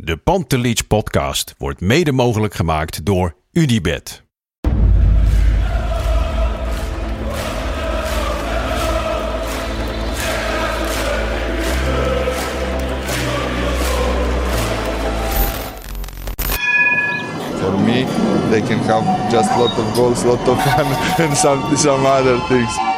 De Pantelich podcast wordt mede mogelijk gemaakt door Unibed. For me, they can have just lot of goals, lot of fun, and some some other things.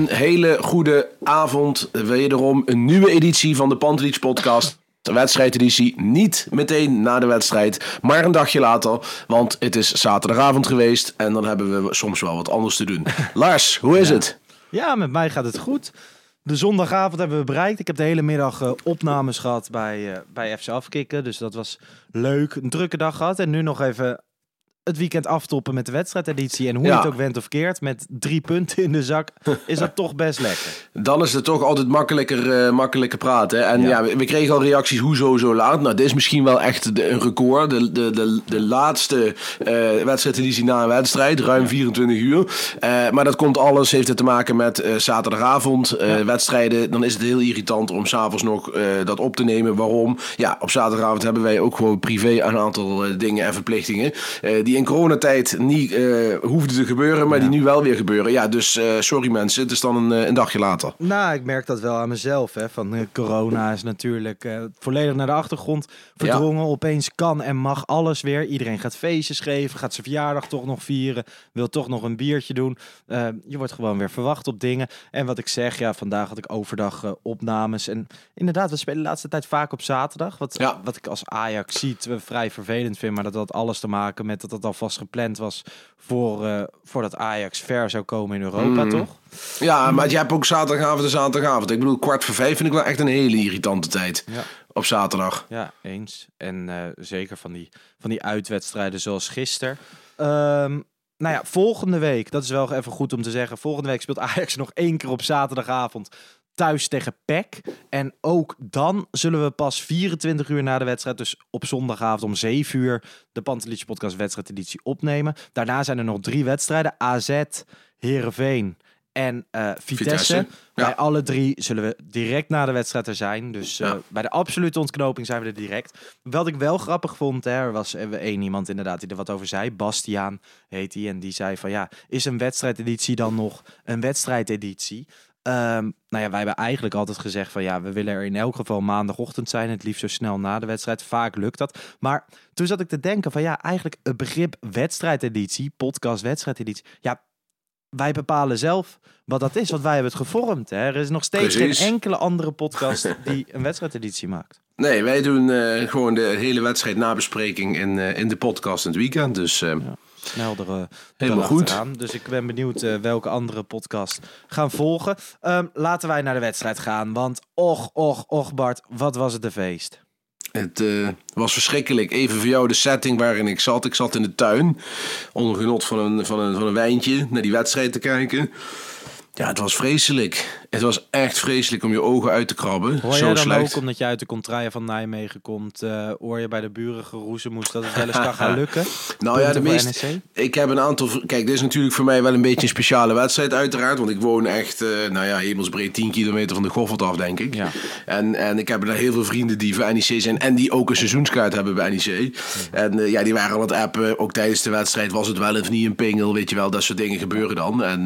Een hele goede avond. Wederom een nieuwe editie van de Pantelich podcast. De wedstrijdeditie niet meteen na de wedstrijd, maar een dagje later. Want het is zaterdagavond geweest en dan hebben we soms wel wat anders te doen. Lars, hoe is het? Ja, met mij gaat het goed. De zondagavond hebben we bereikt. Ik heb de hele middag eh, opnames gehad bij, eh, bij FC Afkikken. Dus dat was leuk. Een drukke dag gehad. En nu nog even het weekend aftoppen met de wedstrijdeditie. En hoe Ja. je het ook went of keert, met drie punten in de zak, is dat toch best lekker. Dan is het toch altijd makkelijker, eh, makkelijker praten. En ja, Ja. we, kregen al reacties, hoezo zo laat? Nou, dit is misschien wel echt de, een record. De, de, de, de laatste eh wedstrijdeditie na een wedstrijd, ruim 24 uur. Eh, maar dat komt alles, heeft het te maken met zaterdagavond wedstrijden. Dan is het heel irritant om s'avonds nog dat op te nemen. Waarom? Ja, op zaterdagavond hebben wij ook gewoon privé een aantal dingen en verplichtingen. die in coronatijd niet eh, hoefden te gebeuren, maar die nu wel weer gebeuren. Ja, dus eh, sorry mensen, het is dan een, eh, een dagje later. Nou, ik merk dat wel aan mezelf. Hè. Van corona is natuurlijk volledig naar de achtergrond verdrongen. Opeens kan en mag alles weer. Iedereen gaat feestjes geven, gaat zijn verjaardag toch nog vieren, wil toch nog een biertje doen. Je wordt gewoon weer verwacht op dingen. En wat ik zeg, ja, vandaag had ik overdag opnames. En inderdaad, we spelen de laatste tijd vaak op zaterdag. Wat, Ja. wat ik als Ajax ziet vrij vervelend vind. Maar dat had alles te maken met dat het alvast gepland was voor, eh, voordat Ajax ver zou komen in Europa, Mhm. toch? Ja, maar je hebt ook zaterdagavond en zaterdagavond. Ik bedoel, kwart voor vijf vind ik wel echt een hele irritante tijd. Ja. Op zaterdag. Ja, eens. En eh, zeker van die, van die uitwedstrijden zoals gisteren. Ehm, nou ja, volgende week, dat is wel even goed om te zeggen. Volgende week speelt Ajax nog één keer op zaterdagavond thuis tegen PEC. En ook dan zullen we pas 24 uur na de wedstrijd, dus op zondagavond om 7 uur, de Pantelich Podcast wedstrijdeditie opnemen. Daarna zijn er nog drie wedstrijden. AZ, Heerenveen en eh, Vitesse. Vitesse, ja. Bij alle drie zullen we direct na de wedstrijd er zijn. Dus eh, Ja. bij de absolute ontknoping zijn we er direct. Wat ik wel grappig vond, hè, er was eh, één iemand inderdaad die er wat over zei. Bastiaan heet hij. En die zei van ja, is een wedstrijdeditie dan nog een wedstrijdeditie? Ehm, nou ja, wij hebben eigenlijk altijd gezegd van ja, we willen er in elk geval maandagochtend zijn. Het liefst zo snel na de wedstrijd. Vaak lukt dat. Maar toen zat ik te denken van ja, eigenlijk het begrip wedstrijdeditie, podcast wedstrijdeditie. Ja, wij bepalen zelf wat dat is, want wij hebben het gevormd. Hè? Er is nog steeds Precies. geen enkele andere podcast die een wedstrijdeditie maakt. Nee, wij doen eh, gewoon de hele wedstrijd nabespreking in, eh, in de podcast in het weekend. Dus eh, Snel er, eh, Helemaal erachteraan. Dus ik ben benieuwd eh, welke andere podcast gaan volgen. Ehm, laten wij naar de wedstrijd gaan, want och, och, och Bart, wat was het een feest. het eh, was verschrikkelijk. Even voor jou de setting waarin ik zat. Ik zat in de tuin, onder genot van een, van een, van een wijntje, naar die wedstrijd te kijken. Ja, het was vreselijk. Het was echt vreselijk om je ogen uit te krabben. Hoor Zo dan slecht. ook, omdat je uit de contraille van Nijmegen komt, eh hoor je bij de buren geroezen moest dat het wel eens kan gaan lukken? Nou ja, de meeste. Ik heb een aantal. Kijk, dit is natuurlijk voor mij wel een beetje een speciale wedstrijd, uiteraard. Want ik woon echt, eh, nou ja, hemelsbreed 10 kilometer van de Goffert af, denk ik. Ja. En, en ik heb daar heel veel vrienden die voor NEC zijn. En die ook een seizoenskaart hebben bij NEC. En eh, ja, die waren aan het appen. Ook tijdens de wedstrijd was het wel of niet een pingel. Weet je wel, dat soort dingen gebeuren dan. En,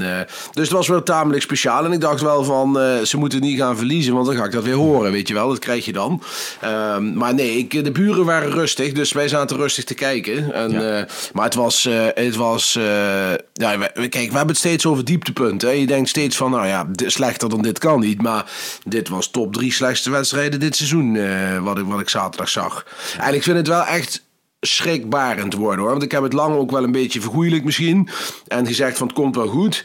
dus het was wel gezamenlijk speciaal. En ik dacht wel van, eh, ze moeten niet gaan verliezen, want dan ga ik dat weer horen, weet je wel. Dat krijg je dan. Ehm, maar nee, ik, de buren waren rustig, dus wij zaten rustig te kijken. En, eh, maar het was, eh, het was ja, we- kijk, we hebben het steeds over dieptepunten. Hè. Je denkt steeds van, nou ja, slechter dan dit kan niet. Maar dit was top drie slechtste wedstrijden dit seizoen, wat, ik, wat ik zaterdag zag. En ik vind het wel echt schrikbarend worden hoor. Want ik heb het lang ook wel een beetje vergoeilijk misschien. En gezegd van het komt wel goed.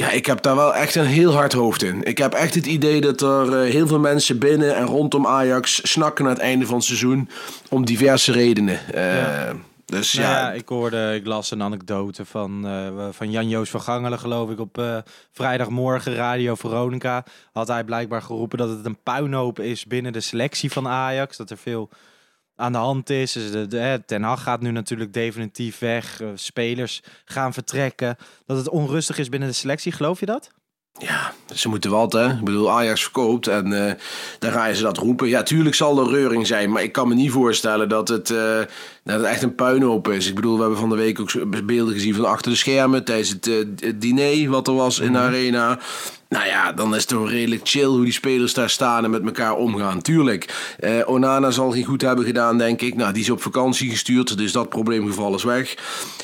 Ja, ik heb daar wel echt een heel hard hoofd in. Ik heb echt het idee dat er eh, heel veel mensen binnen en rondom Ajax snakken naar het einde van het seizoen. Om diverse redenen. Eh, Dus Nou ja, ja, ik hoorde, ik las een anekdote van, eh, van Jan-Joos van Gangelen, geloof ik, op vrijdagmorgen Radio Veronica. Had hij blijkbaar geroepen dat het een puinhoop is binnen de selectie van Ajax. Dat er veel aan de hand is. Dus de, Ten Hag gaat nu natuurlijk definitief weg. eh, spelers gaan vertrekken. Dat het onrustig is binnen de selectie. Geloof je dat? Ja, ze moeten wat, hè. Ik bedoel, Ajax verkoopt en eh dan gaan ze dat roepen. Ja, tuurlijk zal er reuring zijn, maar ik kan me niet voorstellen dat het, eh, dat het echt een puinhoop is. Ik bedoel, we hebben van de week ook beelden gezien van achter de schermen tijdens het, het diner wat er was in de arena. Nou ja, dan is het toch redelijk chill hoe die spelers daar staan en met elkaar omgaan. Tuurlijk, eh, Onana zal geen goed hebben gedaan, denk ik. Nou, die is op vakantie gestuurd, dus dat probleemgeval is weg.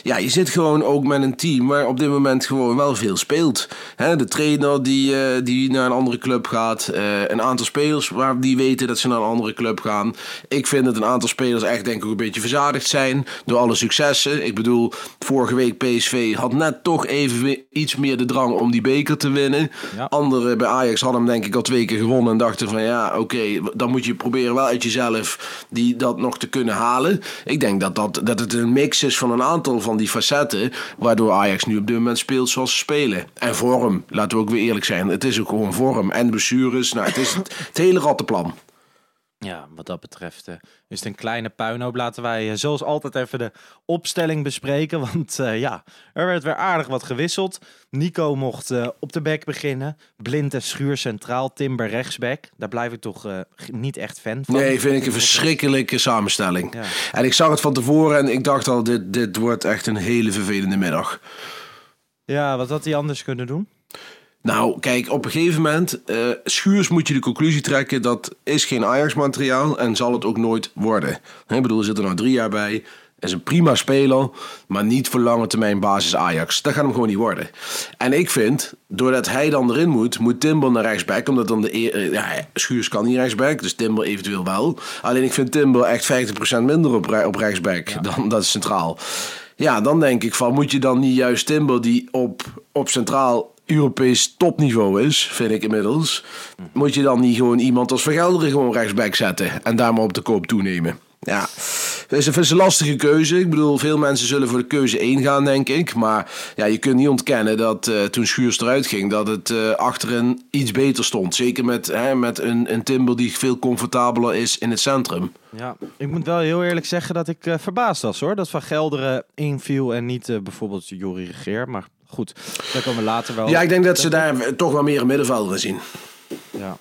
Ja, je zit gewoon ook met een team waar op dit moment gewoon wel veel speelt. De trainer die, eh, die naar een andere club gaat. eh, een aantal spelers waar die weten dat ze naar een andere club gaan. Ik vind dat een aantal spelers echt denk ik een beetje verzadigd zijn door alle successen. Ik bedoel, vorige week PSV had net toch even iets meer de drang om die beker te winnen. Ja. Anderen bij Ajax hadden hem denk ik al twee keer gewonnen en dachten van ja, oké, dan moet je proberen wel uit jezelf die, dat nog te kunnen halen. Ik denk dat, dat, dat het een mix is van een aantal van die facetten, waardoor Ajax nu op dit moment speelt zoals ze spelen. En vorm, laten we ook weer eerlijk zijn, het is ook gewoon vorm. En blessures, nou het is het, het hele rattenplan. Ja, wat dat betreft eh, is het een kleine puinhoop. Laten wij eh, zoals altijd even de opstelling bespreken. Want eh, ja, er werd weer aardig wat gewisseld. Nico mocht op de back beginnen. Blind en Schuur centraal. Timber rechtsback. Daar blijf ik toch niet echt fan van. Nee, vind ik een verschrikkelijke samenstelling. Ja. En ik zag het van tevoren en ik dacht al, dit, dit wordt echt een hele vervelende middag. Ja, wat had hij anders kunnen doen? Nou, kijk, op een gegeven moment, eh, Schuurs moet je de conclusie trekken, dat is geen Ajax-materiaal en zal het ook nooit worden. Ik bedoel, er zit er nou drie jaar bij, is een prima speler, maar niet voor lange termijn basis Ajax. Dat gaat hem gewoon niet worden. En ik vind, doordat hij dan erin moet, moet Timber naar rechtsback, omdat dan de, e- eh, ja, Schuurs kan niet rechtsback, dus Timber eventueel wel. Alleen ik vind Timber echt 50% minder op, op rechtsback dan dat is centraal. Ja, dan denk ik van, moet je dan niet juist Timber die op, op centraal Europees topniveau is, vind ik inmiddels. Moet je dan niet gewoon iemand als Vergelderen gewoon rechtsback zetten en daar maar op de koop toenemen? Ja, het is, een lastige keuze. Ik bedoel, veel mensen zullen voor de keuze 1 gaan, denk ik. Maar ja, je kunt niet ontkennen dat eh, toen Schuurs eruit ging, dat het eh, achterin iets beter stond. Zeker met, hè, met een, een Timber die veel comfortabeler is in het centrum. Ja, ik moet wel heel eerlijk zeggen dat ik eh, verbaasd was hoor. Dat Van Gelderen inviel en niet bijvoorbeeld Jori Regeer. Maar goed, daar komen we later wel Ja, ik denk dat ze daar toch wel meer een middenvelder in zien. Ja.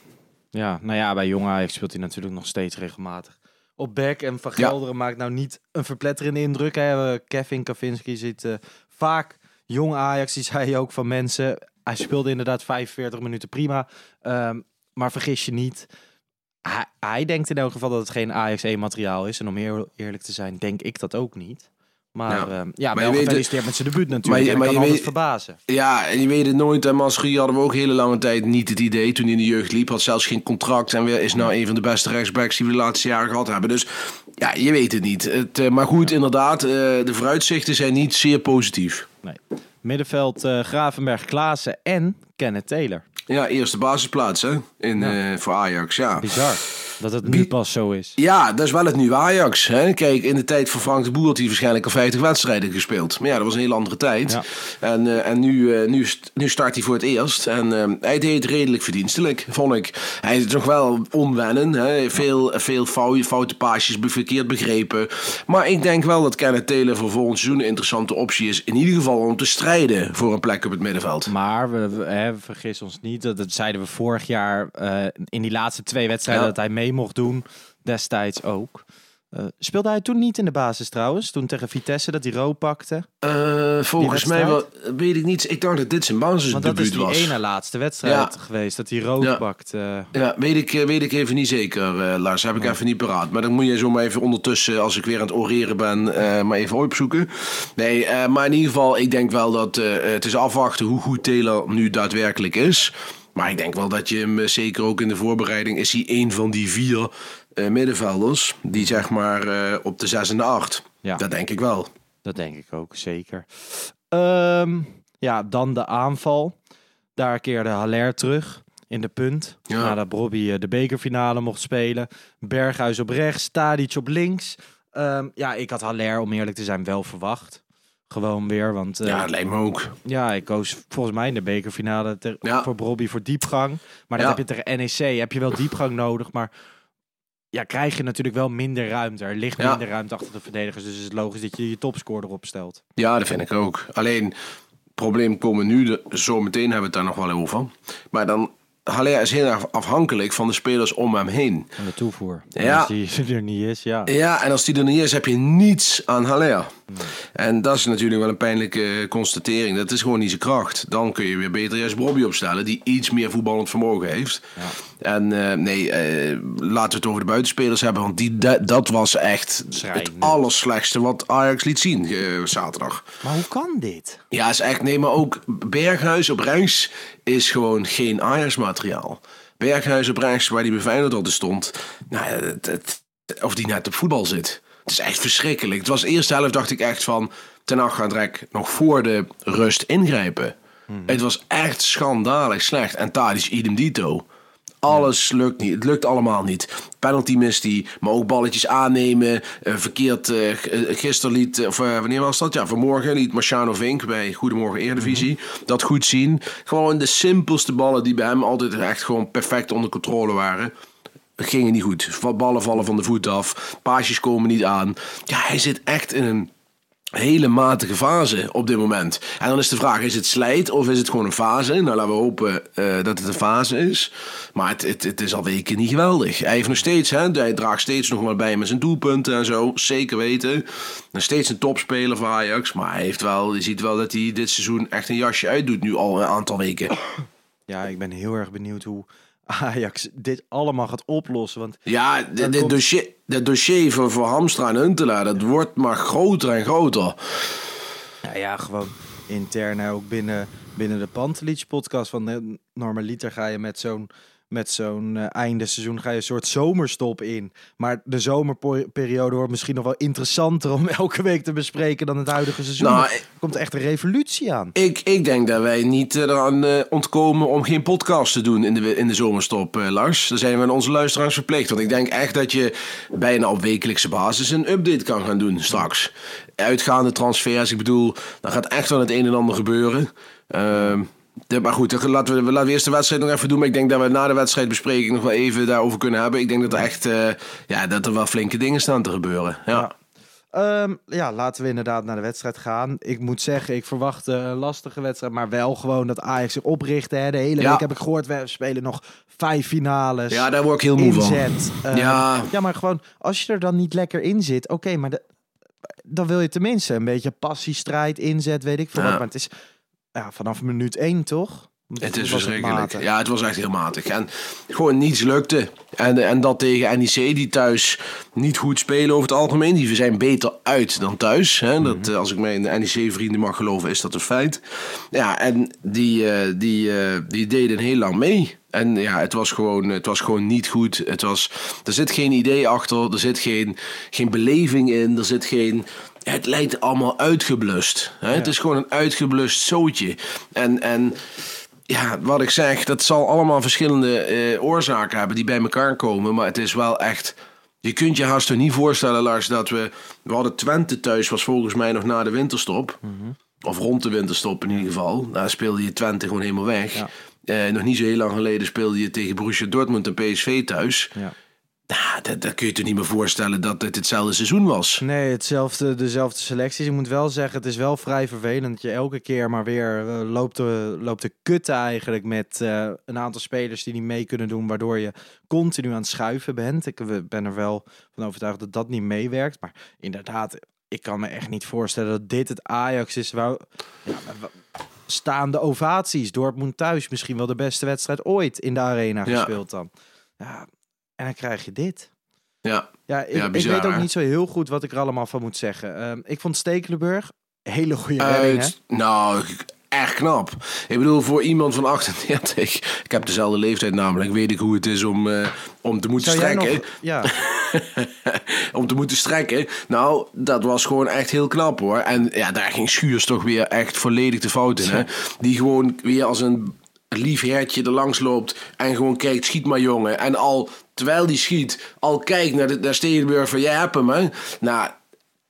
ja, nou ja, bij Jong Ajax speelt hij natuurlijk nog steeds regelmatig. Op back en Van Ja. Gelderen maakt nou niet een verpletterende indruk. Hè. Kevin Kavinski zit eh, vaak Jong Ajax, die zei je ook van mensen. Hij speelde inderdaad 45 minuten prima. Ehm, maar vergis je niet, hij, hij denkt in elk geval dat het geen Ajax 1 materiaal is. En om heel eerlijk te zijn, denk ik dat ook niet. Maar Ja. ja, ja Maar wel je weet- gefeliciteerd met zijn debuut natuurlijk. Maar je- en maar kan je altijd weet- verbazen. Ja, en je weet het nooit. En Masri hadden we ook hele lange tijd niet het idee. Toen hij in de jeugd liep, had zelfs geen contract. En weer is nou een van de beste rechtsbacks die we de laatste jaren gehad hebben. Dus ja, je weet het niet. Het, eh, maar goed, inderdaad, eh, de vooruitzichten zijn niet zeer positief. Nee. Middenveld eh, Gravenberg, Klaassen en Kenneth Taylor. Ja, eerste basisplaats hè, in, voor Ajax. Ja. Bizar dat het nu pas zo is. Ja, dat is wel het nieuwe Ajax. Hè? Kijk, in de tijd van Frank de Boer had hij waarschijnlijk al 50 wedstrijden gespeeld. Maar ja, dat was een hele andere tijd. Ja. En, eh, en nu, eh, nu, nu start hij voor het eerst. En eh, hij deed het redelijk verdienstelijk, vond ik. Hij is nog wel onwennen. Hè? Veel, veel fou- foute paasjes, verkeerd begrepen. Maar ik denk wel dat Kenneth Taylor voor volgend seizoen een interessante optie is. In ieder geval om te strijden voor een plek op het middenveld. Maar we, we- hè, vergis ons niet, dat, dat zeiden we vorig jaar eh, in die laatste twee wedstrijden Ja. dat hij mee mocht doen. Destijds ook. Eh, speelde hij toen niet in de basis trouwens? Toen tegen Vitesse dat hij rood pakte? Eh, volgens mij wel, wedstrijd? weet ik niet. Ik dacht dat dit zijn Want dat is basisdebuut die was. ene laatste wedstrijd Ja. geweest. Dat hij rood Ja. pakte. Ja, weet ik, eh, weet ik even niet zeker, eh, Lars. Heb ik even niet paraat. Maar dan moet je zo maar even ondertussen, als ik weer aan het oreren ben, eh, maar even opzoeken. Nee, eh, maar in ieder geval, ik denk wel dat eh, het is afwachten hoe goed Taylor nu daadwerkelijk is. Maar ik denk wel dat je hem, eh, zeker ook in de voorbereiding, is hij een van die vier eh, middenvelders. Die zeg maar eh, op de 6 en de 8. Ja. Dat denk ik wel. Dat denk ik ook, zeker. Ehm, ja, dan de aanval. Daar keerde Haller terug in de punt. Ja. Nadat Bobby eh, de bekerfinale mocht spelen. Berghuis op rechts, Tadic op links. Ehm, ja, ik had Haller, om eerlijk te zijn, wel verwacht. Gewoon weer, want eh, Ja, lijkt me ook. ja, ik koos volgens mij in de bekerfinale ter- Ja. voor Bobby voor diepgang. Maar dat Ja. heb je tegen NEC, heb je wel diepgang nodig, maar ja, krijg je natuurlijk wel minder ruimte. Er ligt Ja. minder ruimte achter de verdedigers, dus is het logisch dat je je topscorer opstelt. Ja, dat vind ik ook. Alleen, probleem komen nu, de, zo meteen hebben we het daar nog wel over. Maar dan, Haller is heel erg afhankelijk van de spelers om hem heen. Aan de toevoer. Ja. Als die er niet is, ja. Ja, en als die er niet is, heb je niets aan Haller. En dat is natuurlijk wel een pijnlijke eh, constatering. Dat is gewoon niet zijn kracht. Dan kun je weer beter juist Bobby opstellen, die iets meer voetballend vermogen heeft. En eh, nee, eh, laten we het over de buitenspelers hebben, want die, dat, dat was echt het Schrijnend. allerslechtste wat Ajax liet zien eh, zaterdag. Maar hoe kan dit? Ja, is echt. Nee, maar ook Berghuis op rechts is gewoon geen Ajax-materiaal. Berghuis op rechts, waar die bij Feyenoord altijd stond. Nou, het, het- of die net op voetbal zit. Het is echt verschrikkelijk. Het was de eerste helft, dacht ik echt van... Ten Hag gaat direct nog voor de rust ingrijpen. Het was echt schandalig slecht. En Tadic idem dito. Alles lukt niet. Het lukt allemaal niet. Penalty mist hij. Maar ook balletjes aannemen. Eh, verkeerd. eh, eh, gisteren liet. Of wanneer was dat? Ja, vanmorgen liet Marciano Vink bij Goedemorgen Eredivisie. Dat goed zien. Gewoon de simpelste ballen die bij hem altijd echt gewoon perfect onder controle waren. Gingen niet goed. Ballen vallen van de voet af. Paasjes komen niet aan. Ja, hij zit echt in een hele matige fase op dit moment. En dan is de vraag, is het slijt of is het gewoon een fase? Nou, laten we hopen eh, dat het een fase is. Maar het, het, het is al weken niet geweldig. Hij heeft nog steeds, hè, hij draagt steeds nog wel bij met zijn doelpunten en zo. Zeker weten. Nog steeds een topspeler voor Ajax. Maar hij heeft wel, je ziet wel dat hij dit seizoen echt een jasje uitdoet nu al een aantal weken. Ja, ik ben heel erg benieuwd hoe Ajax dit allemaal gaat oplossen. Want Ja, dit, Dan dit komt- dossier, dit dossier voor, voor Hamstra en Huntelaar, dat wordt maar groter en groter. Ja, ja, gewoon intern ook binnen, binnen de Pantelich podcast van normaliter ga je met zo'n met zo'n eh, einde seizoen ga je een soort zomerstop in. Maar de zomerperiode wordt misschien nog wel interessanter om elke week te bespreken dan het huidige seizoen. Nou, er komt echt een revolutie aan. Ik, ik denk dat wij niet eraan eh, ontkomen om geen podcast te doen in de, in de zomerstop, eh, Lars. Daar zijn we aan onze luisteraars verplicht. Want ik denk echt dat je bijna op wekelijkse basis een update kan gaan doen straks. Uitgaande transfers, ik bedoel, dan gaat echt wel het een en ander gebeuren. Ehm, de- maar goed, dan laten we, laten we eerst de wedstrijd nog even doen. Maar ik denk dat we na de wedstrijdbespreking nog wel even daarover kunnen hebben. Ik denk dat er echt eh, ja, dat er wel flinke dingen staan te gebeuren. Ja. Ja. Ehm, ja, laten we inderdaad naar de wedstrijd gaan. Ik moet zeggen, ik verwacht eh, een lastige wedstrijd. Maar wel gewoon dat Ajax zich opricht. Hè. De hele Ja. week heb ik gehoord, we spelen nog vijf finales. ja, daar word ik heel moe van. inzet. Ehm, Ja. ja, maar gewoon als je er dan niet lekker in zit, oké, maar de- dan wil je tenminste een beetje passiestrijd, inzet, weet ik veel Ja. wat. Maar het is ja, vanaf minuut één toch? Het is verschrikkelijk. Ja, het was echt heel matig. En gewoon niets lukte. En, en dat tegen NEC, die thuis niet goed spelen over het algemeen. Die zijn beter uit dan thuis. Hè? Dat, eh, als ik mijn NEC-vrienden mag geloven, is dat een feit. Ja, en die, eh, die, eh, die deden heel lang mee. En ja, het was gewoon, het was gewoon niet goed. Het was, er zit geen idee achter. Er zit geen, geen beleving in. Er zit geen... Het lijkt allemaal uitgeblust. Hè? Het is gewoon een uitgeblust zootje. En, en ja, wat ik zeg, dat zal allemaal verschillende eh, oorzaken hebben die bij elkaar komen. Maar het is wel echt. Je kunt je haast toch niet voorstellen, Lars, dat we. We hadden Twente thuis, was volgens mij nog na de winterstop. Of rond de winterstop in ieder geval. Daar speelde je Twente gewoon helemaal weg. Ja. Eh, nog niet zo heel lang geleden speelde je tegen Borussia Dortmund en PSV thuis. Ja. Nou, dat, dat kun je toch niet meer voorstellen dat het hetzelfde seizoen was. Nee, hetzelfde, dezelfde selecties. Ik moet wel zeggen, het is wel vrij vervelend dat je elke keer maar weer eh, loopt, te, loopt te kutten eigenlijk met eh, een aantal spelers die niet mee kunnen doen, waardoor je continu aan het schuiven bent. Ik ben er wel van overtuigd dat dat niet meewerkt. Maar inderdaad, ik kan me echt niet voorstellen dat dit het Ajax is waar ja, staande ovaties. Dortmund thuis misschien wel de beste wedstrijd ooit in de arena Ja. gespeeld dan. Ja, en dan krijg je dit. Ja, Ja, ik, Ja, ik bizar, weet ook hè? niet zo heel goed wat ik er allemaal van moet zeggen. Ehm, ik vond Stekelenburg hele goede redding. hè? Uit, nou, echt knap. Ik bedoel, voor iemand van 38, ik heb dezelfde leeftijd namelijk, weet ik hoe het is om, eh, om te moeten Zou strekken. nog... Ja, om te moeten strekken. Nou, dat was gewoon echt heel knap hoor. En ja, daar ging Schuurs toch weer echt volledig de fout in. Hè? Die gewoon weer als een lief hertje er langs loopt en gewoon kijkt, schiet maar jongen. En al, terwijl die schiet, al kijkt naar, de, naar van, jij hebt hem hè. Nou,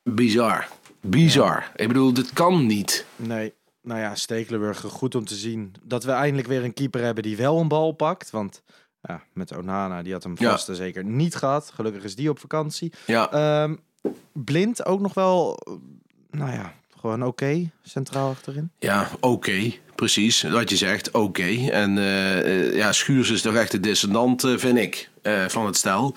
bizar. Bizar. Ik bedoel, dit kan niet. nee. Nou ja, Stekelenburg, goed om te zien dat we eindelijk weer een keeper hebben die wel een bal pakt. Want ja, met Onana, die had hem Ja. vast en zeker niet gehad. Gelukkig is die op vakantie. Ja, Ehm, blind ook nog wel, nou ja, gewoon oké, centraal achterin. ja oké. Precies, wat je zegt, oké. En eh, eh, ja, Schuurs is toch echt de dissonant, eh, vind ik, van het stel.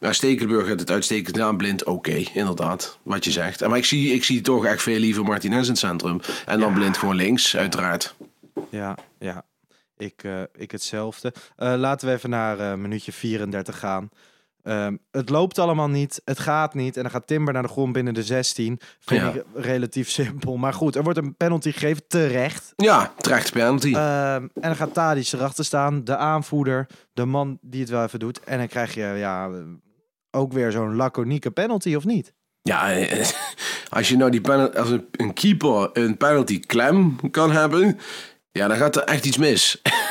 Ja, Stekelenburg heeft het uitstekend gedaan, blind, oké, inderdaad, wat je zegt. Maar ik zie, ik zie toch echt veel liever Martinez in het centrum. En dan blind gewoon links, uiteraard. Ja, ja. Ik, ik hetzelfde. Laten we even naar eh, minuutje 34 gaan. Ehm, het loopt allemaal niet. Het gaat niet. En dan gaat Timber naar de grond binnen de 16. Vind Ja. ik relatief simpel. Maar goed, er wordt een penalty gegeven. Terecht. Ja, terecht penalty. Ehm, en dan gaat Tadic erachter staan. De aanvoerder. De man die het wel even doet. En dan krijg je ja, ook weer zo'n laconieke penalty, of niet? Ja, eh, als je nou die penalty, als een, een keeper een penalty klem kan hebben, ja, dan gaat er echt iets mis.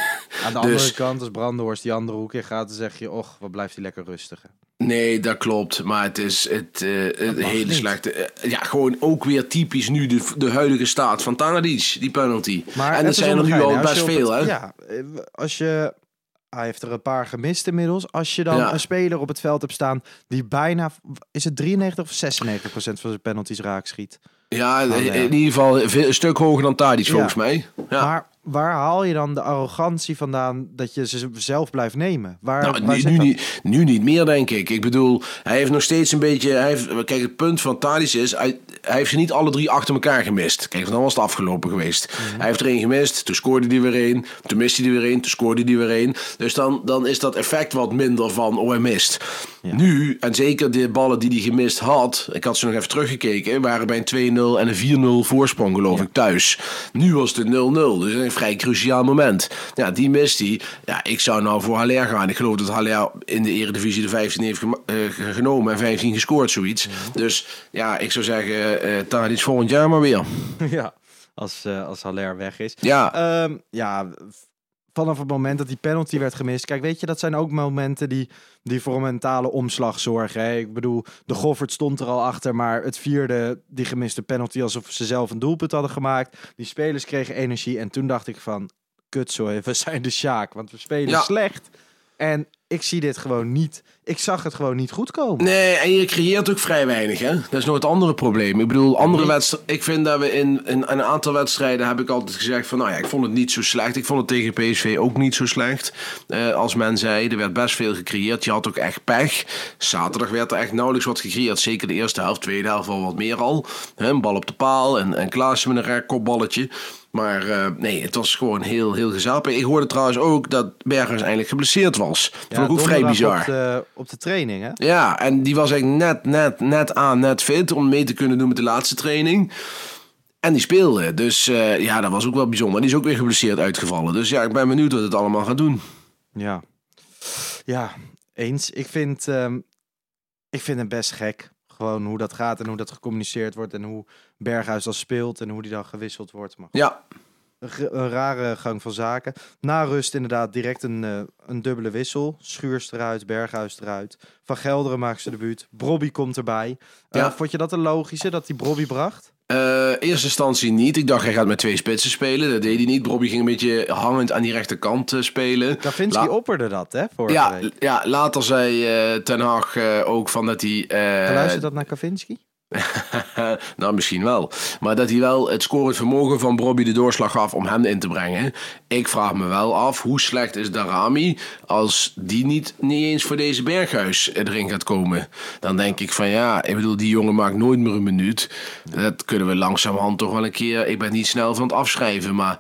Aan de Dus- andere kant, als Brandenhorst die andere hoek in gaat, dan zeg je... Och, wat blijft hij lekker rustig. hè. Nee, dat klopt. Maar het is het, eh, het hele niet. slechte. eh, ja, gewoon ook weer typisch nu de, de huidige staat van Tadic, die penalty. en dat zijn er nu al best veel, hè? Ja, eh, als je... Hij heeft er een paar gemist inmiddels. Als je dan Ja. een speler op het veld hebt staan die bijna... Is het 93 of 96 procent van zijn penalties raak schiet? Ja, in, ieder geval veel- een stuk hoger dan Tadic, Ja. volgens mij. Ja. Maar waar haal je dan de arrogantie vandaan dat je ze zelf blijft nemen? Waar, Nou, waar nu, nu, niet, nu niet meer, denk ik. Ik bedoel, hij heeft nog steeds een beetje... Hij heeft, kijk, het punt van Tadic is... Hij, hij heeft ze niet alle drie achter elkaar gemist. Kijk, dan was het afgelopen geweest. Mhm. Hij heeft er één gemist, toen scoorde hij weer één. Toen miste hij weer één, toen scoorde hij weer één. Dus dan, dan is dat effect wat minder van, oh, hij mist. Nu, en zeker de ballen die hij gemist had... Ik had ze nog even teruggekeken... waren bij een 2-0 en een 4-0 voorsprong, geloof ik, thuis. Nu was het 0-0, dus vrij cruciaal moment. Ja, die mist hij. Ja, ik zou nou voor Haller gaan. Ik geloof dat Haller in de eredivisie de 15 heeft eh, genomen en 15 gescoord, zoiets. Dus ja, ik zou zeggen, eh Tadic volgend jaar maar weer. ja, als, eh als Haller weg is. Ja, Ehm, ja, vanaf het moment dat die penalty werd gemist. Kijk, weet je, dat zijn ook momenten die, die voor een mentale omslag zorgen. Hè? Ik bedoel, de Goffert stond er al achter, maar het vierde, die gemiste penalty, alsof ze zelf een doelpunt hadden gemaakt. Die spelers kregen energie en toen dacht ik van, kutzooi, we zijn de Sjaak, want we spelen Ja. slecht. En ik zie dit gewoon niet, ik zag het gewoon niet goed komen. Nee, en je creëert ook vrij weinig, hè? Dat is nog het andere probleem. Ik bedoel, andere wedstrijden... Ik vind dat we in, in een aantal wedstrijden heb ik altijd gezegd van... Nou ja, ik vond het niet zo slecht. Ik vond het tegen PSV ook niet zo slecht. Eh, als men zei, er werd best veel gecreëerd. Je had ook echt pech. Zaterdag werd er echt nauwelijks wat gecreëerd. Zeker de eerste helft, tweede helft wel wat meer al. Een bal op de paal en, en Klaassen met een raar kopballetje. Maar eh, nee, het was gewoon heel, heel gezellig. Ik hoorde trouwens ook dat Bergers eindelijk geblesseerd was. Vond ik ook vrij bizar. Op de, op de training, hè? Ja, en die was eigenlijk net, net, net aan, net fit om mee te kunnen doen met de laatste training. En die speelde. Dus eh, ja, dat was ook wel bijzonder. Die is ook weer geblesseerd uitgevallen. Dus ja, ik ben benieuwd wat het allemaal gaat doen. Ja. Ja, eens. Ik vind, ehm, ik vind het best gek. Gewoon hoe dat gaat en hoe dat gecommuniceerd wordt. En hoe Berghuis dan speelt en hoe die dan gewisseld wordt. Maar Ja, een, rare gang van zaken. Na rust inderdaad direct een, eh, een dubbele wissel. Schuurs eruit, Berghuis eruit. Van Gelderen maakt zijn debuut. Brobby komt erbij. Eh. Vond je dat een logische dat die Brobby bracht? Eh, eerste instantie niet. Ik dacht, hij gaat met twee spitsen spelen. Dat deed hij niet. Bobby ging een beetje hangend aan die rechterkant eh, spelen. Kavinski La- opperde dat, hè, vorige ja, week. ja, later zei Ten Hag ook van dat hij... eh, Luistert dat naar Kavinski? nou, misschien wel. Maar dat hij wel het scorend vermogen van Bobby de doorslag gaf om hem in te brengen. Ik vraag me wel af, hoe slecht is Darami als die niet, niet eens voor deze Berghuis erin gaat komen? Dan denk ik van ja, ik bedoel, die jongen maakt nooit meer een minuut. Dat kunnen we langzamerhand toch wel een keer... Ik ben niet snel van het afschrijven, maar...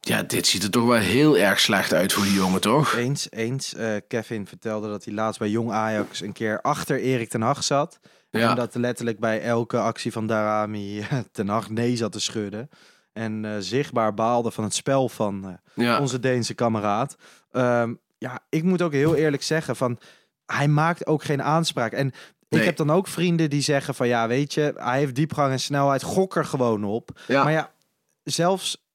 Ja, dit ziet er toch wel heel erg slecht uit voor die jongen, toch? Eens, eens. Eh, Kevin vertelde dat hij laatst bij Jong Ajax een keer achter Erik ten Hag zat. Ja. En dat letterlijk bij elke actie van Darami ten Hag nee zat te schudden. En eh, zichtbaar baalde van het spel van eh, Ja. onze Deense kameraad. Ehm, ja, ik moet ook heel eerlijk zeggen van... Hij maakt ook geen aanspraak. En ik heb dan ook vrienden die zeggen van... Ja, weet je, hij heeft diepgang en snelheid. Gok er gewoon op. Ja. Maar ja, zelfs...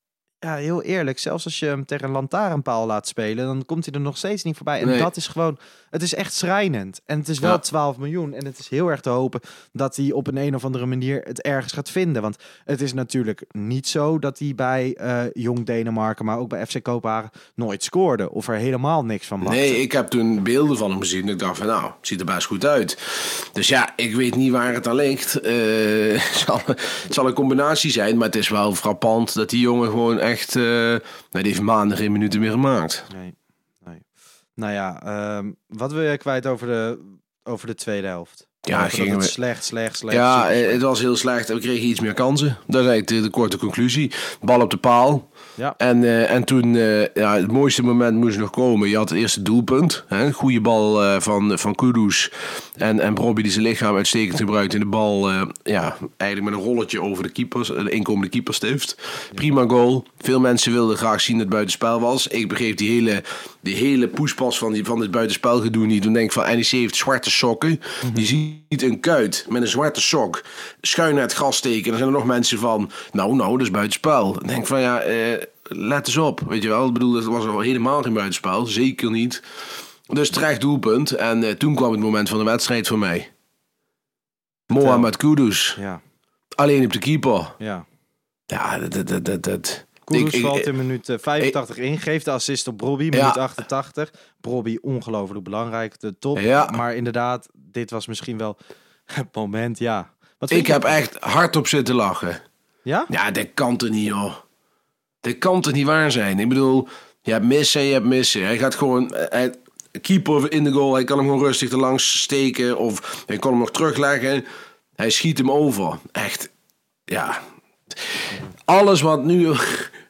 Ja, heel eerlijk. Zelfs als je hem tegen een lantaarnpaal laat spelen... dan komt hij er nog steeds niet voorbij. En Nee. dat is gewoon... Het is echt schrijnend. En het is wel Ja. 12 miljoen. En het is heel erg te hopen dat hij op een, een of andere manier het ergens gaat vinden. Want het is natuurlijk niet zo dat hij bij eh, Jong Denemarken... maar ook bij FC Kopenhagen nooit scoorde. Of er helemaal niks van was. Nee, ik heb toen beelden van hem gezien. En ik dacht van, nou, het ziet er best goed uit. Dus ja, ik weet niet waar het aan ligt. Eh, het, zal, het zal een combinatie zijn, maar het is wel frappant dat die jongen gewoon echt... eh nou, die heeft maanden geen minuten meer gemaakt. Nee, nee. Nou ja, ehm, wat wil jij kwijt over de, over de tweede helft? Ja, gingen het we- slecht, slecht, slecht. Ja, eh, slecht. het was heel slecht. We kregen iets meer kansen. Dat is eigenlijk de, de korte conclusie. Bal op de paal. Ja. En, eh, en toen, eh, ja, het mooiste moment moest nog komen. Je had het eerste doelpunt. Hè? Goede bal eh, van, van Kudus. En, en Bobby die zijn lichaam uitstekend gebruikt. En de bal, ja, eigenlijk met een rolletje over de keepers, de inkomende keeperstift. Prima goal. Veel mensen wilden graag zien dat het buitenspel was. Ik begreep die hele, die hele poespas van, die, van dit buitenspelgedoe niet. Toen denk ik van NEC heeft zwarte sokken. Die ziet een kuit met een zwarte sok schuin naar het gras steken. En dan zijn er nog mensen van, nou, nou, dat is buitenspel. Dan denk ik van, ja, eh, let eens op. Weet je wel, ik bedoel, het was al helemaal geen buitenspel. Zeker niet. Dus terecht doelpunt. En eh, toen kwam het moment van de wedstrijd voor mij. Mohamed Kudus. Ja, Alleen op de keeper. ja. Ja, dat... dat, dat, dat, Ik- ik- valt in minuut eh, 85 in, geeft de assist op Brobby, Ja. minuut 88. Brobby ongelooflijk belangrijk, de top. Ja. Maar inderdaad, dit was misschien wel het moment, ja. Wat Ik heb echt hardop zitten lachen. Ja? Ja, dat kan toch niet, joh. Dat kan toch niet waar zijn? Ik bedoel, je hebt missen en je hebt missen. Hij gaat gewoon... eh, Hij, keeper in de goal, hij kan hem gewoon rustig erlangs steken. Of hij kan hem nog terugleggen. Hij schiet hem over. Echt, ja. Alles wat nu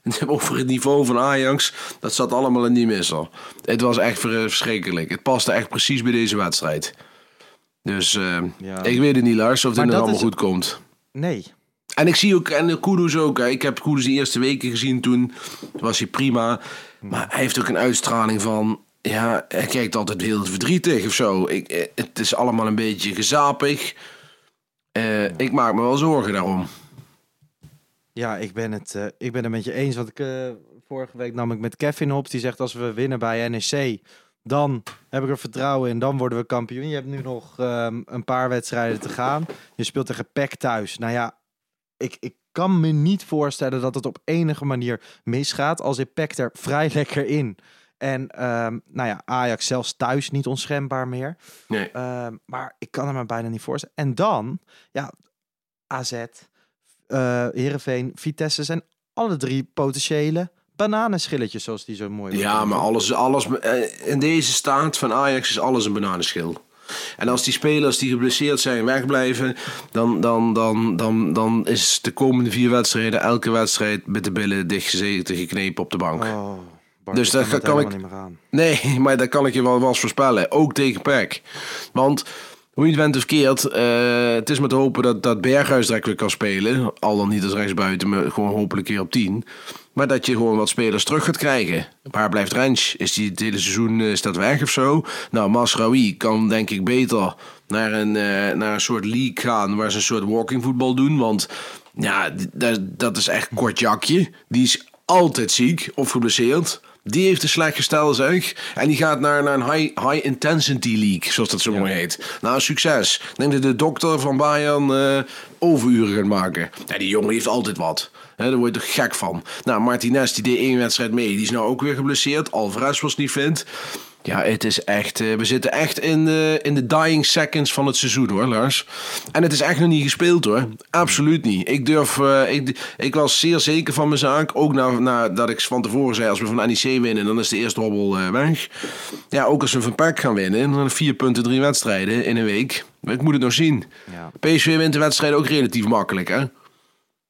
over het niveau van Ajax, dat zat allemaal in die misser. Het was echt ver- verschrikkelijk. Het paste echt precies bij deze wedstrijd. Dus eh, Ja. ik weet het niet, Lars, of dit nog allemaal is- goed komt. Nee. En ik zie ook, en Kudus ook. Hè. Ik heb Kudus de eerste weken gezien toen. Was hij prima. Maar hij heeft ook een uitstraling van. Ja, hij kijkt altijd heel verdrietig of zo. Ik, eh, het is allemaal een beetje gezapig. Eh, Ik maak me wel zorgen daarom. Ja, ik ben het, eh, ik ben het met je eens. Want ik, eh, vorige week nam ik met Kevin op. Die zegt als we winnen bij NEC, dan heb ik er vertrouwen in. Dan worden we kampioen. Je hebt nu nog ehm, een paar wedstrijden te gaan. Je speelt tegen PEC thuis. Nou ja, ik, ik kan me niet voorstellen dat het op enige manier misgaat. Als zit PEC er vrij lekker in. En ehm, nou ja, Ajax zelfs thuis niet onschendbaar meer. Nee. Ehm, maar ik kan het me bijna niet voorstellen. En dan, ja, AZ, eh Heerenveen, Vitesse zijn alle drie potentiële bananenschilletjes, zoals die zo mooi Ja, maar alles, alles eh, in deze staat van Ajax is alles een bananenschil. En als die spelers die geblesseerd zijn wegblijven, dan, dan, dan, dan, dan is de komende vier wedstrijden elke wedstrijd met de billen dichtgezeten geknepen op de bank. Oh, Bart, Dus dat kan kan ik- niet meer aan. Nee, maar dat kan ik je wel eens voorspellen. Ook tegen PEC. Want hoe je het went of keert, eh, het is maar te hopen dat, dat Berghuis direct weer kan spelen. Al dan niet als rechtsbuiten, maar gewoon hopelijk keer op 10. Maar dat je gewoon wat spelers terug gaat krijgen. Waar blijft Rens? Is die het hele seizoen eh, staat weg of zo? Nou, Masraoui kan denk ik beter naar een, eh, naar een soort league gaan waar ze een soort walking voetbal doen. Want ja, dat, dat is echt kort jakje. Die is altijd ziek of geblesseerd. Die heeft een slecht gestel, zeg. En die gaat naar, naar een high, high intensity league, zoals dat zo mooi heet. Nou, succes. Denk dat de dokter van Bayern eh, overuren gaat maken. Ja, die jongen heeft altijd wat. Hè, daar word je toch gek van. Nou, Martinez die deed één wedstrijd mee. Die is nou ook weer geblesseerd. Alvarez was niet fit. Ja, het is echt. eh, we zitten echt in de, in de dying seconds van het seizoen hoor, Lars. En het is echt nog niet gespeeld hoor. Absoluut niet. Ik durf. eh, ik, ik was zeer zeker van mijn zaak. Ook na, nadat ik van tevoren zei: als we van NEC winnen, dan is de eerste hobbel eh, weg. Ja, ook als we van PEC gaan winnen, dan vier punten, drie wedstrijden in een week. Ik moet het nog zien. Ja. PSV wint de wedstrijd ook relatief makkelijk, hè?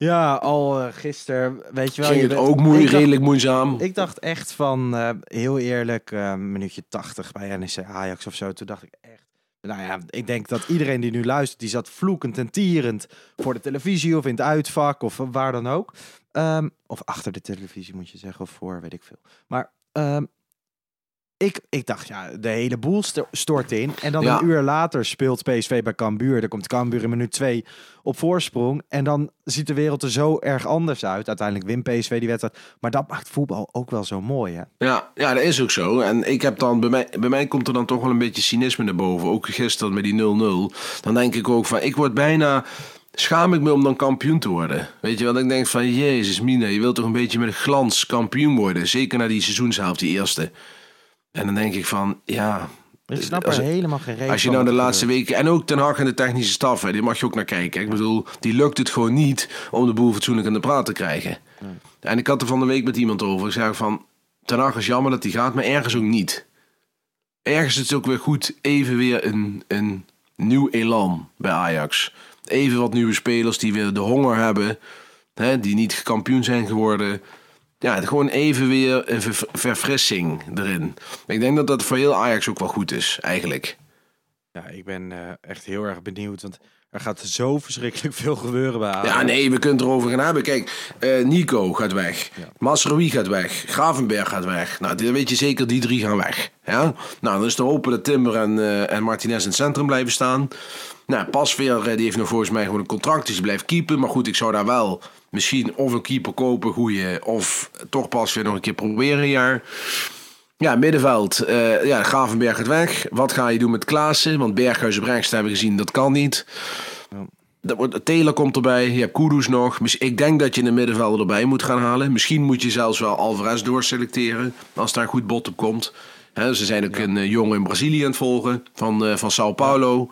Ja, al eh, gisteren, weet je wel. Ging je het bent- ook moeilijk, dacht- redelijk moeizaam. Ik dacht echt van, eh, heel eerlijk, eh minuutje 80 bij NEC Ajax of zo. Toen dacht ik echt, nou ja, ik denk dat iedereen die nu luistert, die zat vloekend en tierend voor de televisie of in het uitvak of waar dan ook. Ehm, of achter de televisie moet je zeggen, of voor, weet ik veel. Maar ehm, ik, ik dacht, ja, de hele boel sto- stort in. En dan Ja. een uur later speelt PSV bij Cambuur. Dan komt Cambuur in minuut 2 op voorsprong. En dan ziet de wereld er zo erg anders uit. Uiteindelijk wint PSV die wedstrijd. Maar dat maakt voetbal ook wel zo mooi, hè? Ja, ja, dat is ook zo. En ik heb dan, bij mij, bij mij komt er dan toch wel een beetje cynisme naar boven. Ook gisteren met die 0-0. Dan denk ik ook van, ik word bijna, schaam ik me om dan kampioen te worden. Weet je wel, ik denk van, jezus mina, je wilt toch een beetje met glans kampioen worden. Zeker na die seizoenshelft, die eerste. En dan denk ik van, ja... Ik snap als- er helemaal geen reden Als je nou de laatste weken... En ook Ten Hag en de technische staf, hè, die mag je ook naar kijken. Ik bedoel, die lukt het gewoon niet om de boel fatsoenlijk aan de praat te krijgen. En ik had er van de week met iemand over. Ik zei van, Ten Hag is jammer dat hij gaat, maar ergens ook niet. Ergens is het ook weer goed, even weer een, een nieuw elan bij Ajax. Even wat nieuwe spelers die weer de honger hebben. Hè, die niet kampioen zijn geworden. Ja, gewoon even weer een ver- verfrissing erin. Ik denk dat dat voor heel Ajax ook wel goed is, eigenlijk. Ja, ik ben eh, echt heel erg benieuwd. Want er gaat zo verschrikkelijk veel gebeuren bij Ajax. Ja, nee, we kunnen het erover gaan hebben. Kijk, eh, Nico gaat weg. Masrowi gaat weg. Gravenberg gaat weg. Nou, dan weet je zeker, die drie gaan weg. Ja? Nou, dan is te hopen dat Timber en, eh, en Martinez in het centrum blijven staan. Nou, Pasveer, eh, die heeft nog volgens mij gewoon een contract. Dus die blijft keepen. Maar goed, ik zou daar wel misschien of een keeper kopen, goeie. Of toch Pasveer nog een keer proberen een jaar. Ja, middenveld. eh, ja, Gravenberg gaat weg. Wat ga je doen met Klaassen? Want Berghuis op rechts hebben we gezien, dat kan niet. Dat wordt, Taylor komt erbij, je hebt Kudus nog. Ik denk dat je een middenvelder erbij moet gaan halen. Misschien moet je zelfs wel Alvarez doorselecteren, als daar een goed bot op komt. Ze zijn ook een eh, jongen in Brazilië aan het volgen, van, eh, van Sao Paulo.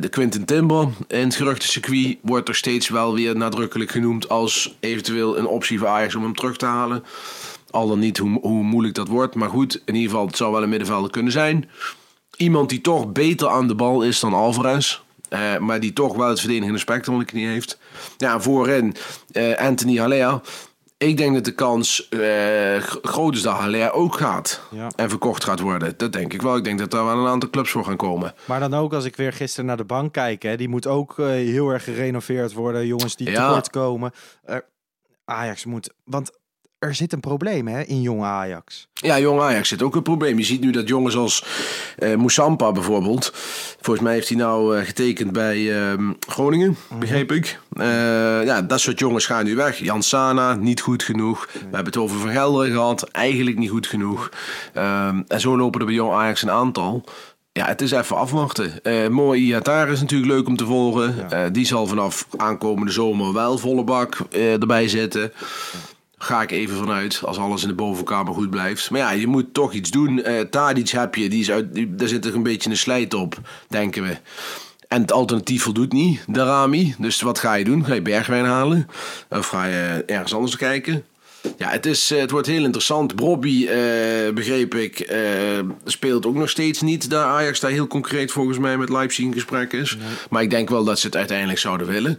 De Quinten Timber in het geruchtencircuit wordt er steeds wel weer nadrukkelijk genoemd... als eventueel een optie voor Ajax om hem terug te halen. Al dan niet hoe, hoe moeilijk dat wordt. Maar goed, in ieder geval, het zou wel een middenvelder kunnen zijn. Iemand die toch beter aan de bal is dan Alvarez. eh, maar die toch wel het verdedigende spectrum in de knie heeft. Ja, voorin eh, Anthony Haller. Ik denk dat de kans g- groot is dat Haller ook gaat. Ja. En verkocht gaat worden. Dat denk ik wel. Ik denk dat daar wel een aantal clubs voor gaan komen. Maar dan ook als ik weer gisteren naar de bank kijk, hè, die moet ook heel erg gerenoveerd worden. Jongens die Ja. tekort komen. Ajax moet, want er zit een probleem hè, in jonge Ajax. Ja, jong Ajax zit ook een probleem. Je ziet nu dat jongens als eh Moussampa bijvoorbeeld. Volgens mij heeft hij nou eh, getekend bij ehm, Groningen, begreep ik. Eh, ja, dat soort jongens gaan nu weg. Jan Sana, niet goed genoeg. We hebben het over Van Gelderen gehad, eigenlijk niet goed genoeg. Ehm, en zo lopen er bij jong Ajax een aantal. Ja, het is even afwachten. Mooi Iatar is natuurlijk leuk om te volgen. Die zal vanaf aankomende zomer wel volle bak erbij zitten. Ga ik even vanuit, als alles in de bovenkamer goed blijft. Maar ja, je moet toch iets doen. Eh Tadic heb je, die is uit, die, daar zit er een beetje een slijt op, denken we. En het alternatief voldoet niet, de Rami. Dus wat ga je doen? Ga je Bergwijn halen? Of ga je ergens anders kijken? Ja, het, is, eh, het wordt heel interessant. Brobby, eh, begreep ik, speelt ook nog steeds niet. Daar Ajax daar heel concreet volgens mij met Leipzig in gesprek is. Maar ik denk wel dat ze het uiteindelijk zouden willen.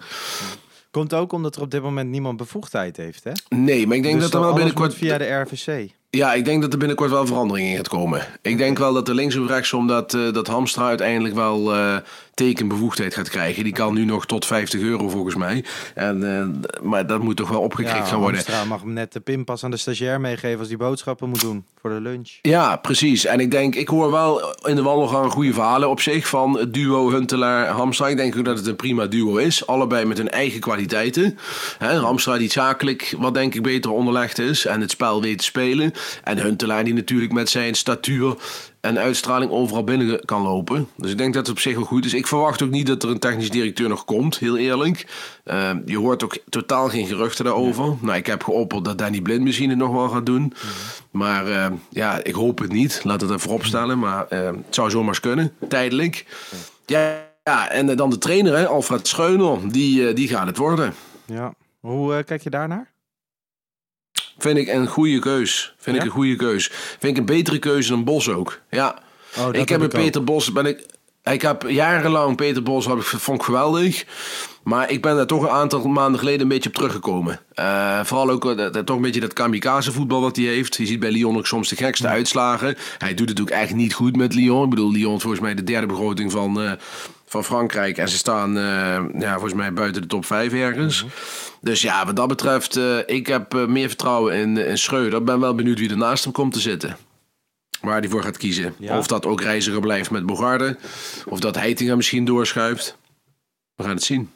Komt ook omdat er op dit moment niemand bevoegdheid heeft. Hè? Nee, maar ik denk Dus dat er wel binnenkort... via de RVC. Ja, ik denk dat er binnenkort wel verandering in gaat komen. Ik denk wel dat er links of rechtsom dat, eh, dat Hamstra uiteindelijk wel... eh, tekenbevoegdheid gaat krijgen. Die kan nu nog tot 50 euro volgens mij. En, eh, maar dat moet toch wel opgekrikt Ja, gaan worden. Hamstra mag hem net de pinpas aan de stagiair meegeven als die boodschappen moet doen voor de lunch. Ja, precies. En ik denk, ik hoor wel in de wandelgang goede verhalen op zich van het duo Huntelaar-Hamstra. Ik denk ook dat het een prima duo is. Allebei met hun eigen kwaliteiten. Hè, Hamstra die zakelijk wat denk ik beter onderlegd is en het spel weet te spelen. En Huntelaar die natuurlijk met zijn statuur en uitstraling overal binnen kan lopen. Dus ik denk dat het op zich wel goed is. Ik verwacht ook niet dat er een technisch directeur nog komt, heel eerlijk. Eh, je hoort ook totaal geen geruchten daarover. Nou, ik heb geopperd dat Danny Blind misschien het nog wel gaat doen. Maar eh, ja, ik hoop het niet. Laat het even vooropstellen. Maar eh, het zou zomaar eens kunnen, tijdelijk. Ja, ja en eh, dan de trainer, hè, Alfred Scheuner. Die, eh, die gaat het worden. Ja. Hoe eh, kijk je daarnaar? Vind ik een goede keus. Vind Ja? ik een goede keus. Vind ik een betere keuze dan Bos ook. Ja. Oh, ik heb met ik ook. Peter Bos ben ik. Ik heb jarenlang Peter Bos ik, vond ik geweldig. Maar ik ben daar toch een aantal maanden geleden een beetje op teruggekomen. Eh, vooral ook eh, toch een beetje dat kamikaze voetbal wat hij heeft. Je ziet bij Lyon ook soms de gekste uitslagen. Hij doet het ook echt niet goed met Lyon. Ik bedoel, Lyon is volgens mij de derde begroting van, eh, van Frankrijk. En ze staan eh, ja, volgens mij buiten de top 5 ergens. Dus ja, wat dat betreft, eh, ik heb eh, meer vertrouwen in, in Schreuder. Ik ben wel benieuwd wie er naast hem komt te zitten. Waar hij voor gaat kiezen. Ja. Of dat ook Reiziger blijft met Bogarde. Of dat Heitinga misschien doorschuift. We gaan het zien.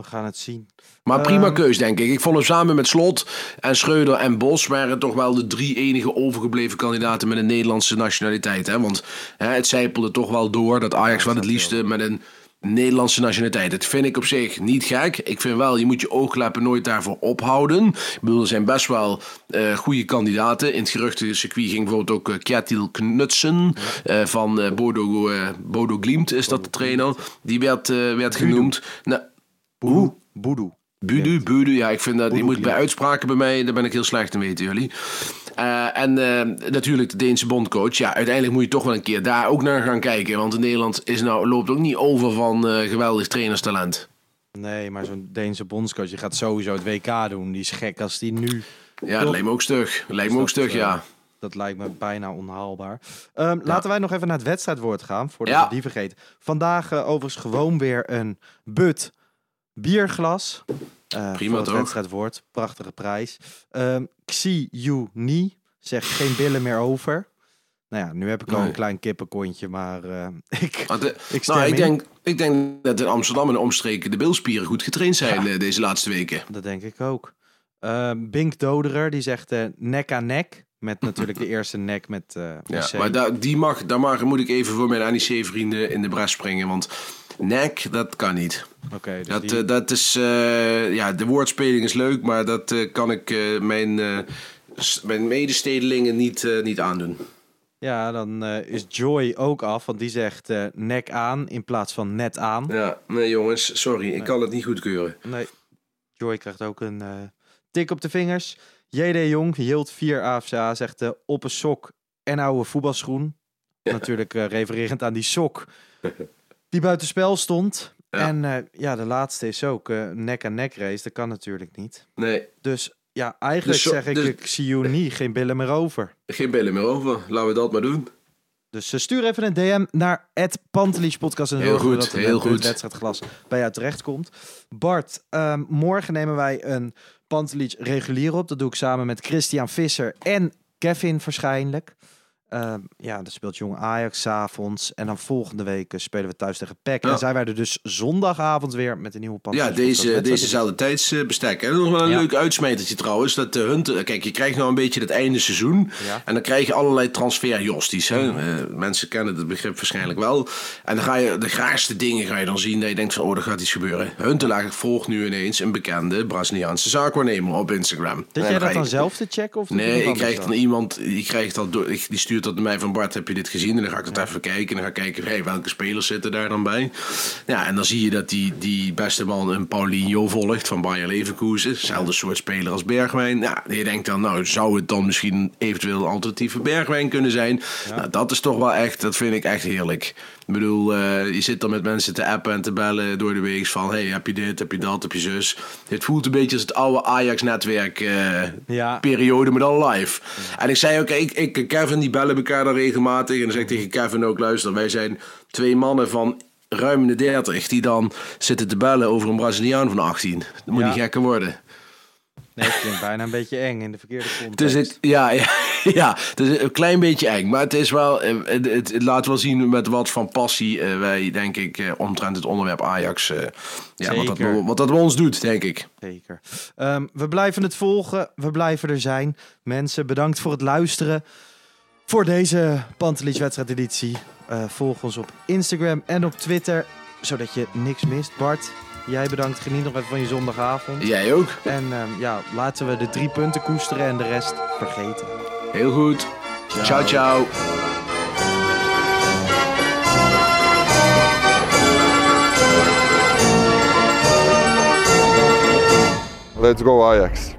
We gaan het zien. Maar prima Ehm, keus, denk ik. Ik vond hem samen met Slot en Schreuder en Bos... waren toch wel de drie enige overgebleven kandidaten... met een Nederlandse nationaliteit. Hè? Want hè, het zijpelde toch wel door dat Ajax wel het liefste... met een Nederlandse nationaliteit. Dat vind ik op zich niet gek. Ik vind wel, je moet je oogkleppen nooit daarvoor ophouden. Ik bedoel, er zijn best wel eh goede kandidaten. In het geruchtencircuit ging bijvoorbeeld ook Kjetil Knutsen... eh, van Bodo, Bodo Glimt is dat de trainer. Die werd, werd genoemd. Nou, hoe? Boedoe. Budu, Budu, ja, ik vind dat, die moet bij uitspraken bij mij, daar ben ik heel slecht in, weten jullie. Eh, en eh, natuurlijk de Deense bondcoach. Ja, uiteindelijk moet je toch wel een keer daar ook naar gaan kijken. Want in Nederland is nou, loopt ook niet over van eh, geweldig trainerstalent. Nee, maar zo'n Deense bondscoach, die gaat sowieso het WK doen. Die is gek als die nu... Ja, dat lijkt me ook stug. Dat lijkt me ook Dus dat, stug, ja. Dat lijkt me bijna onhaalbaar. Ehm, Laten wij nog even naar het wedstrijdwoord gaan, voordat Ja. we die vergeten. Vandaag overigens gewoon weer een but bierglas. Eh, Prima, voor het toch? wedstrijdwoord. Prachtige prijs. Ehm Xi Yu Ni zegt geen billen meer over. Nou ja, nu heb ik al Nee. een klein kippenkontje, maar eh, ik, eh, ik nou, ik in. denk, ik denk dat in Amsterdam en de omstreken de bilspieren goed getraind zijn eh, deze laatste weken. Dat denk ik ook. Ehm, Bink Doderer, die zegt nek aan nek. Met natuurlijk de eerste nek met eh Ja, maar daar, die mag, daar mag, moet ik even voor mijn NEC-vrienden in de bres springen. Want nek, dat kan niet. Oké, dus Dat, die- eh, dat is, eh, ja, de woordspeling is leuk, maar dat kan ik mijn, mijn medestedelingen niet, niet aandoen. Ja, dan is Joy ook af, want die zegt nek aan in plaats van net aan. Ja, nee jongens, sorry, ik kan het niet goedkeuren. Nee, Joy krijgt ook een tik op de vingers. JD Jong, Yield 4 AFCA, zegt eh, op een sok en oude voetbalschoen. Natuurlijk eh, refererend aan die sok die buitenspel stond. Ja. En eh, ja, de laatste is ook eh, nek-aan-nek race. Dat kan natuurlijk niet. Nee, Dus ja, eigenlijk Dus zeg ik, dus- ik zie you niet, geen billen meer over. geen billen meer over. Laten we dat maar doen. Dus stuur even een DM naar het Pantelich podcast en Heel goed, dat heel goed. wedstrijdglas bij jou terecht komt. Bart, ehm, morgen nemen wij een Pantelich regulier op. Dat doe ik samen met Christian Visser en Kevin waarschijnlijk. Ehm, ja, dan speelt Jong Ajax avonds. En dan volgende week eh, spelen we thuis tegen PEC. Ja. En zijn wij er dus zondagavond weer met een nieuwe Pantelich Ja, deze, dezezelfde tijdsbestek. En nog wel een Ja. leuk uitsmijtertje trouwens. Dat de Hunter, kijk, je krijgt nou een beetje het einde seizoen. Ja. En dan krijg je allerlei transferjosties. Hè? Eh, mensen kennen het begrip waarschijnlijk wel. En dan ga je de graagste dingen ga je dan zien. Dat je denkt van, oh, er gaat iets gebeuren. Huntelaar volgt nu ineens een bekende Braziliaanse zaakwaarnemer op Instagram. Dat jij dat dan je- zelf te checken? Of Nee, ik krijg dan iemand, die, krijgt dat door, ik- die stuurt dat naar mij van Bart, heb je dit gezien? En dan ga ik dat even kijken. En dan ga ik kijken, hey, welke spelers zitten daar dan bij? Ja, en dan zie je dat die, die beste man een Paulinho volgt van Bayer Leverkusen. Hetzelfde soort speler als Bergwijn. Ja, je denkt dan, nou, zou het dan misschien eventueel een alternatieve Bergwijn kunnen zijn? Nou, dat is toch wel echt, dat vind ik echt heerlijk. Ik bedoel, eh, je zit dan met mensen te appen en te bellen door de week van, hey, heb je dit, heb je dat, heb je zus? Het voelt een beetje als het oude Ajax-netwerk eh, Ja. periode, maar dan live. En ik zei ook, ik, ik en Kevin die bellen elkaar dan regelmatig. En dan zeg ik tegen Kevin ook, luister, wij zijn twee mannen van ruim de 30 die dan zitten te bellen over een Braziliaan van 18. Dat moet Ja. niet gekker worden. Nee, het klinkt bijna een beetje eng in de verkeerde context. Dus het, ja, ja, ja, het is een klein beetje eng. Maar het is wel, eh, het, het, het laat wel zien met wat van passie eh, wij, denk ik, eh, omtrent het onderwerp Ajax, eh, ja, wat, dat, wat dat bij ons doet, denk ik. Zeker. Ehm, we blijven het volgen. We blijven er zijn. Mensen, bedankt voor het luisteren. Voor deze Pantelich wedstrijdeditie. Volg ons op Instagram en op Twitter. Zodat je niks mist. Bart, jij bedankt. Geniet nog even van je zondagavond. Jij ook. En ehm, ja, laten we de drie punten koesteren en de rest vergeten. Heel goed. ciao. ciao. Let's go Ajax.